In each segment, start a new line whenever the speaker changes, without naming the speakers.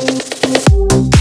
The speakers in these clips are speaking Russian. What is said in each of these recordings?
Música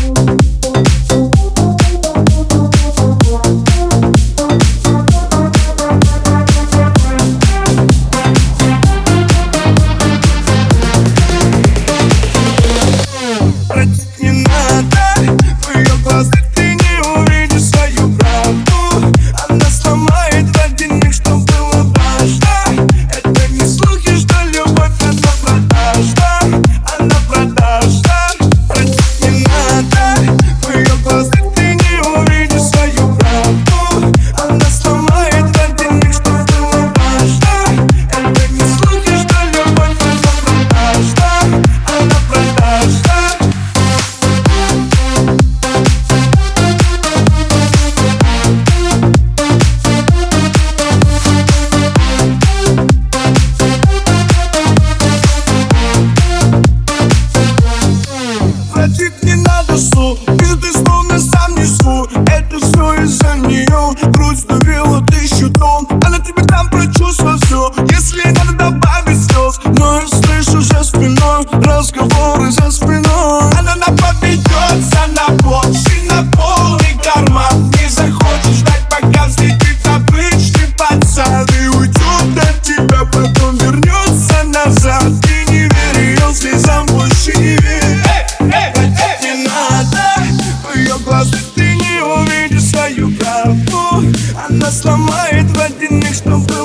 глазах ты не увидишь свою правду. Она сломает в один миг, чтобы